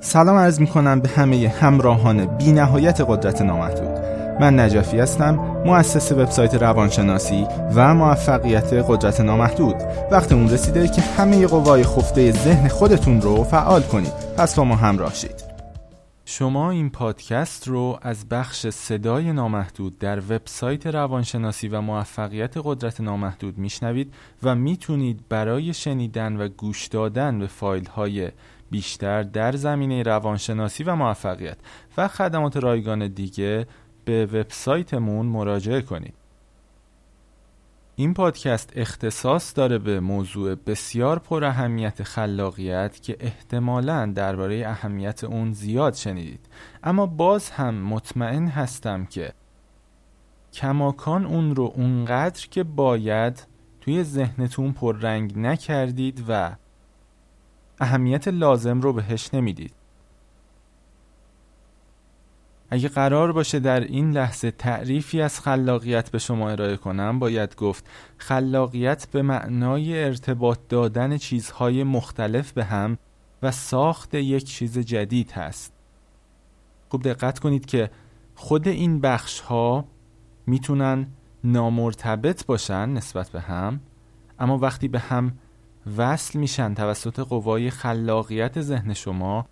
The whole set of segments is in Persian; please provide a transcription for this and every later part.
سلام عرض می کنم به همه همراهان بی نهایت قدرت نامحدود. من نجفی هستم مؤسس وبسایت روانشناسی و موفقیت قدرت نامحدود. وقت اون رسیده که همه قوای خفته ذهن خودتون رو فعال کنید. پس با ما همراه شید. شما این پادکست رو از بخش صدای نامحدود در وبسایت روانشناسی و موفقیت قدرت نامحدود میشنوید و می‌تونید برای شنیدن و گوش دادن به فایل های بیشتر در زمینه روانشناسی و موفقیت و خدمات رایگان دیگه به وبسایتمون مراجعه کنید. این پادکست اختصاص داره به موضوع بسیار پر اهمیت خلاقیت که احتمالا درباره اهمیت اون زیاد شنیدید اما باز هم مطمئن هستم که کماکان اون رو اونقدر که باید توی ذهنتون پررنگ نکردید و اهمیت لازم رو بهش نمی‌دید. اگه قرار باشه در این لحظه تعریفی از خلاقیت به شما ارائه کنم باید گفت خلاقیت به معنای ارتباط دادن چیزهای مختلف به هم و ساخت یک چیز جدید هست. خوب دقت کنید که خود این بخش ها می‌تونن نامرتبط باشن نسبت به هم اما وقتی به هم وصل میشن توسط قوای خلاقیت ذهن شما.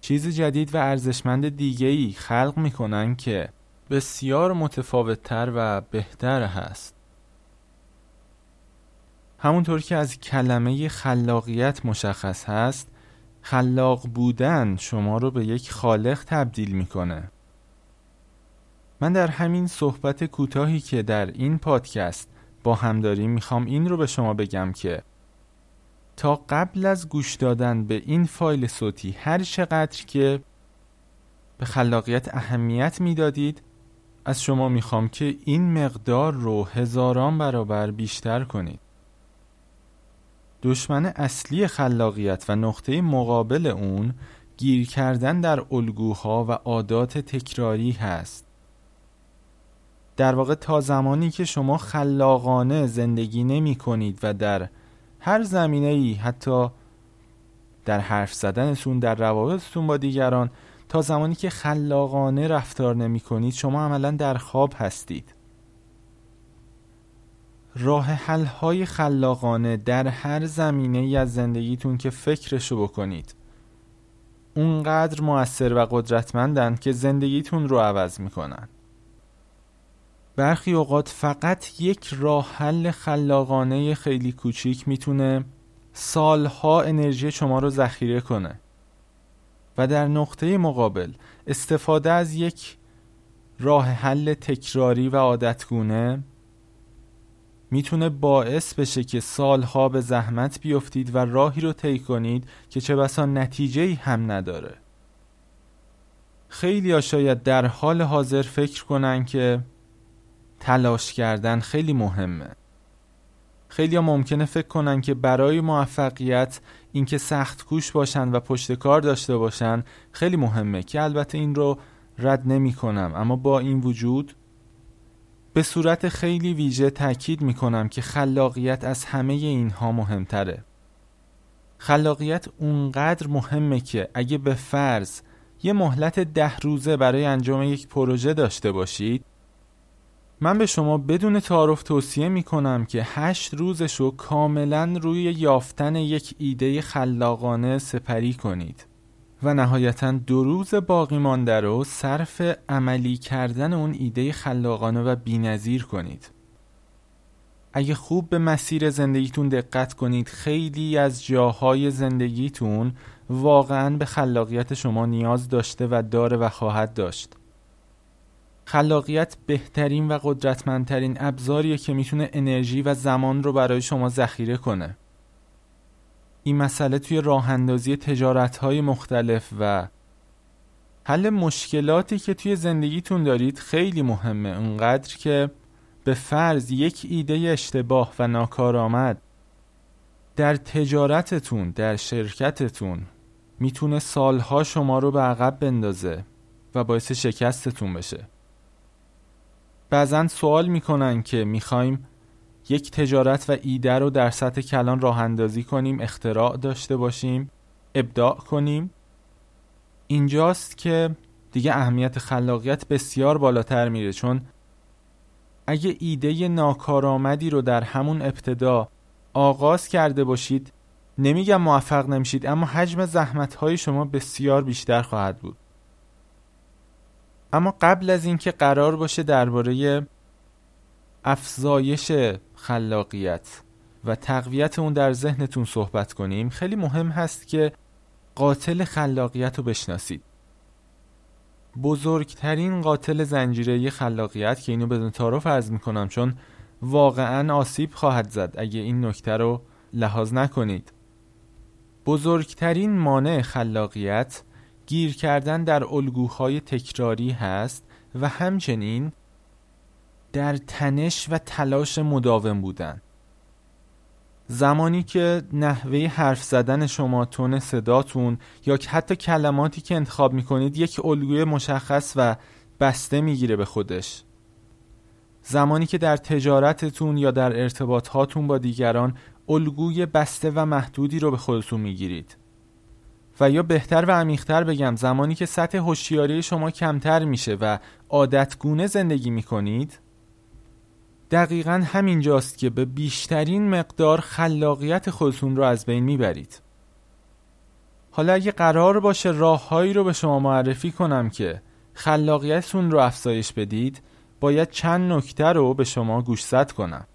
چیز جدید و ارزشمند دیگه‌ای خلق می‌کنن که بسیار متفاوتتر و بهتر هست. همونطور که از کلمه خلاقیت مشخص هست خلاق بودن شما رو به یک خالق تبدیل می‌کنه. من در همین صحبت کوتاهی که در این پادکست با هم داریم می‌خوام این رو به شما بگم که تا قبل از گوش دادن به این فایل صوتی هر چقدر که به خلاقیت اهمیت می‌دادید از شما می‌خوام که این مقدار رو هزاران برابر بیشتر کنید. دشمن اصلی خلاقیت و نقطه مقابل اون گیر کردن در الگوها و عادات تکراری هست. در واقع تا زمانی که شما خلاقانه زندگی نمی کنید و در هر زمینه ای حتی در حرف زدنتون در روابطتون با دیگران تا زمانی که خلاقانه رفتار نمی کنید شما عملا در خواب هستید. راه حل های خلاقانه در هر زمینه ای از زندگیتون که فکرشو بکنید. اونقدر موثر و قدرتمندن که زندگیتون رو عوض می‌کنن. برخی اوقات فقط یک راه حل خلاقانه خیلی کوچیک می‌تونه سالها انرژی شما رو ذخیره کنه. و در نقطه مقابل استفاده از یک راه حل تکراری و عادتگونه می‌تونه باعث بشه که سالها به زحمت بیفتید و راهی رو طی کنید که چه بسا نتیجه هم نداره. خیلی شاید در حال حاضر فکر کنن که تلاش کردن خیلی مهمه. خیلی ممکنه فکر کنن که برای موفقیت اینکه سخت کوش باشن و پشت کار داشته باشن خیلی مهمه که البته این رو رد نمی کنم. اما با این وجود به صورت خیلی ویژه تاکید می کنم که خلاقیت از همه اینها مهمتره. خلاقیت اونقدر مهمه که اگه به فرض یه مهلت ده روزه برای انجام یک پروژه داشته باشید من به شما بدون تعارف توصیه می کنم که هشت روزش رو کاملا روی یافتن یک ایده خلاقانه سپری کنید و نهایتا دو روز باقی مانده رو صرف عملی کردن اون ایده خلاقانه و بینظیر کنید. اگه خوب به مسیر زندگیتون دقت کنید خیلی از جاهای زندگیتون واقعا به خلاقیت شما نیاز داشته و داره و خواهد داشت. خلاقیت بهترین و قدرتمندترین ابزاریه که می‌تونه انرژی و زمان رو برای شما ذخیره کنه. این مسئله توی راه اندازی تجارت های مختلف و حل مشکلاتی که توی زندگیتون دارید خیلی مهمه. اونقدر که به فرض یک ایده اشتباه و ناکارآمد در تجارتتون در شرکتتون می‌تونه سالها شما رو به عقب بندازه و باعث شکستتون بشه. بعضا سوال می‌کنن که می‌خوایم یک تجارت و ایده رو در سطح کلان راه اندازی کنیم اختراع داشته باشیم ابداع کنیم. اینجاست که دیگه اهمیت خلاقیت بسیار بالاتر میره چون اگه ایده ناکارآمدی رو در همون ابتدا آغاز کرده باشید نمیگم موفق نمیشید اما حجم زحمت های شما بسیار بیشتر خواهد بود. اما قبل از اینکه قرار باشه درباره افزایش خلاقیت و تقویت اون در ذهنتون صحبت کنیم خیلی مهم هست که قاتل خلاقیت رو بشناسید. بزرگترین قاتل زنجیره خلاقیت که اینو بدون تعارف عرض می‌کنم چون واقعا آسیب خواهد زد. اگه این نکته رو لحاظ نکنید. بزرگترین مانع خلاقیت گیر کردن در الگوهای تکراری هست و همچنین در تنش و تلاش مداوم بودن. زمانی که نحوه حرف زدن شما تون صداتون یا حتی کلماتی که انتخاب می‌کنید یک الگوی مشخص و بسته می‌گیره به خودش. زمانی که در تجارتتون یا در ارتباطاتون با دیگران الگوی بسته و محدودی رو به خودتون می‌گیرید. و یا بهتر و عمیقتر بگم زمانی که سطح هوشیاری شما کمتر میشه و عادتگونه زندگی می‌کنید دقیقا همینجاست که به بیشترین مقدار خلاقیت خودتون رو از بین می‌برید. حالا اگه قرار باشه راههایی رو به شما معرفی کنم که خلاقیتتون رو افزایش بدید باید چند نکته رو به شما گوشزد کنم.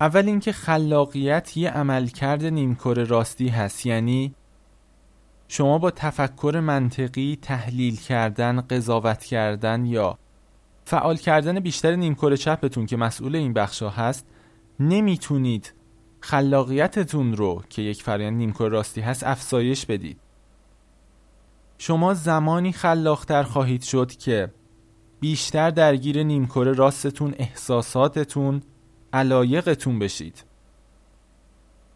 اول اینکه خلاقیت یه عملکرد نیمکره راستی هست یعنی شما با تفکر منطقی تحلیل کردن قضاوت کردن یا فعال کردن بیشتر نیمکره چپتون که مسئول این بخشا هست نمی‌تونید خلاقیتتون رو که یک فرایند نیمکره راستی هست افزایش بدید. شما زمانی خلاقتر خواهید شد که بیشتر درگیر نیمکره راستتون احساساتتون علایقتون بشید.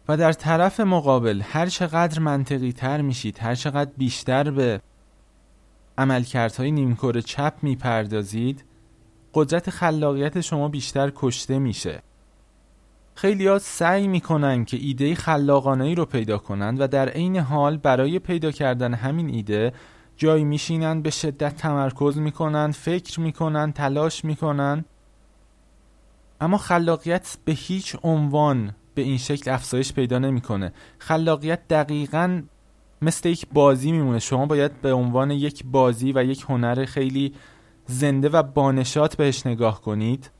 و در طرف مقابل هر چقدر منطقی تر میشید هر چقدر بیشتر به عملکردهای نیمکره چپ می‌پردازید قدرت خلاقیت شما بیشتر کشته میشه. خیلی ها سعی می‌کنن که ایده خلاقانه ای رو پیدا کنند و در عین حال برای پیدا کردن همین ایده جایی میشینن به شدت تمرکز می‌کنن فکر می‌کنن تلاش می‌کنن. اما خلاقیت به هیچ عنوان به این شکل افزایش پیدا نمی‌کنه. خلاقیت دقیقا مثل یک بازی میمونه. شما باید به عنوان یک بازی و یک هنر خیلی زنده و بانشات بهش نگاه کنید.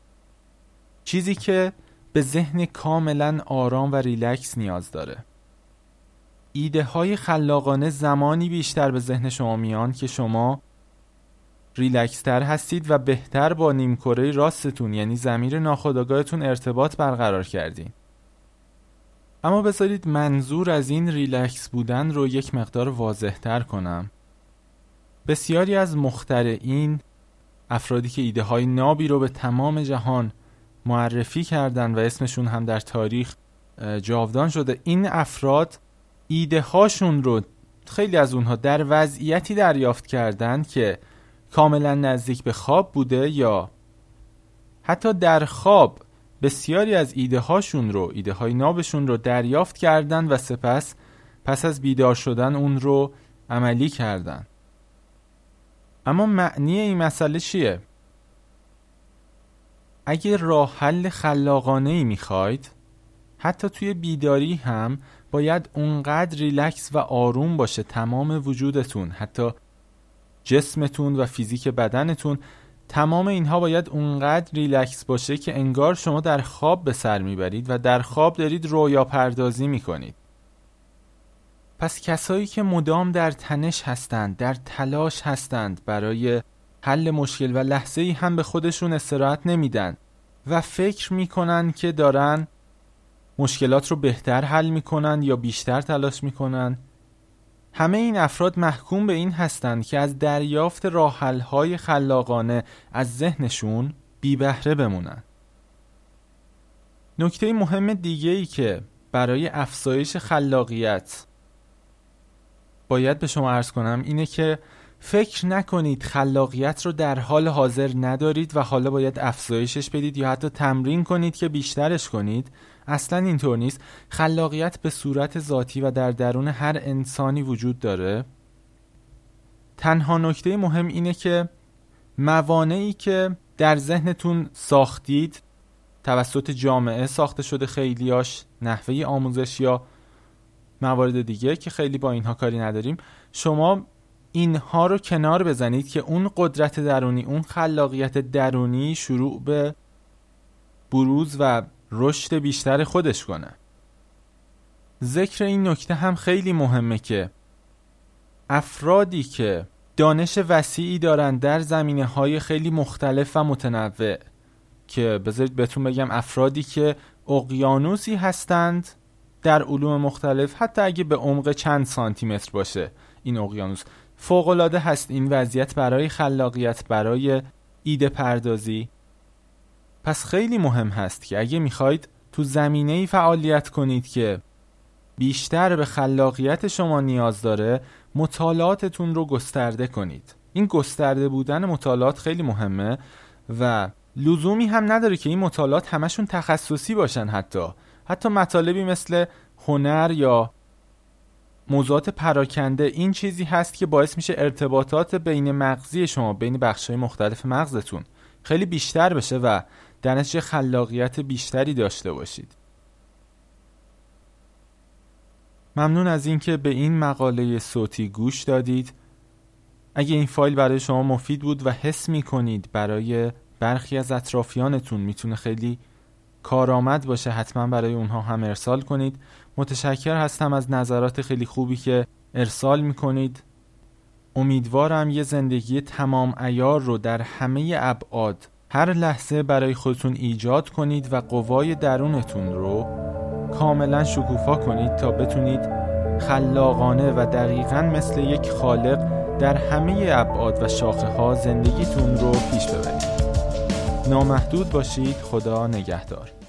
چیزی که به ذهن کاملا آرام و ریلکس نیاز داره. ایده های خلاقانه زمانی بیشتر به ذهن شما میان که شما ریلکستر هستید و بهتر با نیمکره راستتون یعنی زمیر ناخودآگاهتون ارتباط برقرار کردین. اما بذارید منظور از این ریلکس بودن رو یک مقدار واضح تر کنم. بسیاری از مخترعین افرادی که ایده های نابی رو به تمام جهان معرفی کردن و اسمشون هم در تاریخ جاودان شده این افراد ایده هاشون رو خیلی از اونها در وضعیتی دریافت کردند که کاملا نزدیک به خواب بوده یا حتی در خواب بسیاری از ایده هاشون رو ایده های نابشون رو دریافت کردن و سپس پس از بیدار شدن اون رو عملی کردن اما معنی این مسئله چیه؟ اگه راه حل خلاقانه ای می‌خواید حتی توی بیداری هم باید اونقدر ریلکس و آروم باشه تمام وجودتون حتی جسمتون و فیزیک بدنتون تمام اینها باید اونقدر ریلکس باشه که انگار شما در خواب به سر می‌برید و در خواب دارید رویا پردازی می‌کنید. پس کسایی که مدام در تنش هستند در تلاش هستند برای حل مشکل و لحظه ای هم به خودشون استراحت نمیدن و فکر می‌کنن که دارن مشکلات رو بهتر حل می‌کنن یا بیشتر تلاش می‌کنن همه این افراد محکوم به این هستند که از دریافت های خلاقانه از ذهنشون بی بهره بمونن. نکته مهم دیگه ای که برای افزایش خلاقیت باید به شما عرض کنم اینه که فکر نکنید خلاقیت رو در حال حاضر ندارید و حالا باید افزایشش بدید یا حتی تمرین کنید که بیشترش کنید؟ اصلا اینطور نیست. خلاقیت به صورت ذاتی و در درون هر انسانی وجود داره. تنها نکته مهم اینه که موانعی که در ذهنتون ساختید توسط جامعه ساخته شده خیلیاش نحوه آموزش یا موارد دیگه که خیلی با اینها کاری نداریم شما اینها رو کنار بزنید که اون قدرت درونی اون خلاقیت درونی شروع به بروز و رشد بیشتر خودش کنه. ذکر این نکته هم خیلی مهمه که افرادی که دانش وسیعی دارن در زمینه های خیلی مختلف و متنوع که بذارید بهتون بگم افرادی که اقیانوسی هستند در علوم مختلف حتی اگه به عمق چند سانتی متر باشه این اقیانوس. فوقالعاده هست این وضعیت برای خلاقیت برای ایده پردازی. پس خیلی مهم هست که اگه می‌خواید تو زمینه ای فعالیت کنید که بیشتر به خلاقیت شما نیاز داره مطالعاتتون رو گسترده کنید. این گسترده بودن مطالعات خیلی مهمه و لزومی هم نداره که این مطالعات همشون تخصصی باشن حتی. حتی مطالبی مثل هنر یا موضوعات پراکنده این چیزی هست که باعث میشه ارتباطات بین مغزی شما بین بخشهای مختلف مغزتون خیلی بیشتر بشه و در خلاقیت بیشتری داشته باشید. ممنون از اینکه به این مقاله صوتی گوش دادید. اگه این فایل برای شما مفید بود و حس می کنید برای برخی از اطرافیانتون می‌تونه خیلی کارآمد باشه حتما برای اونها هم ارسال کنید. متشکر هستم از نظرات خیلی خوبی که ارسال می‌کنید. امیدوارم یه زندگی تمام ایار رو در همه ابعاد هر لحظه برای خودتون ایجاد کنید و قوای درونتون رو کاملا شکوفا کنید تا بتونید خلاقانه و دقیقا مثل یک خالق در همه ابعاد و شاخه ها زندگیتون رو پیش ببرید. نامحدود باشید. خدا نگهدار.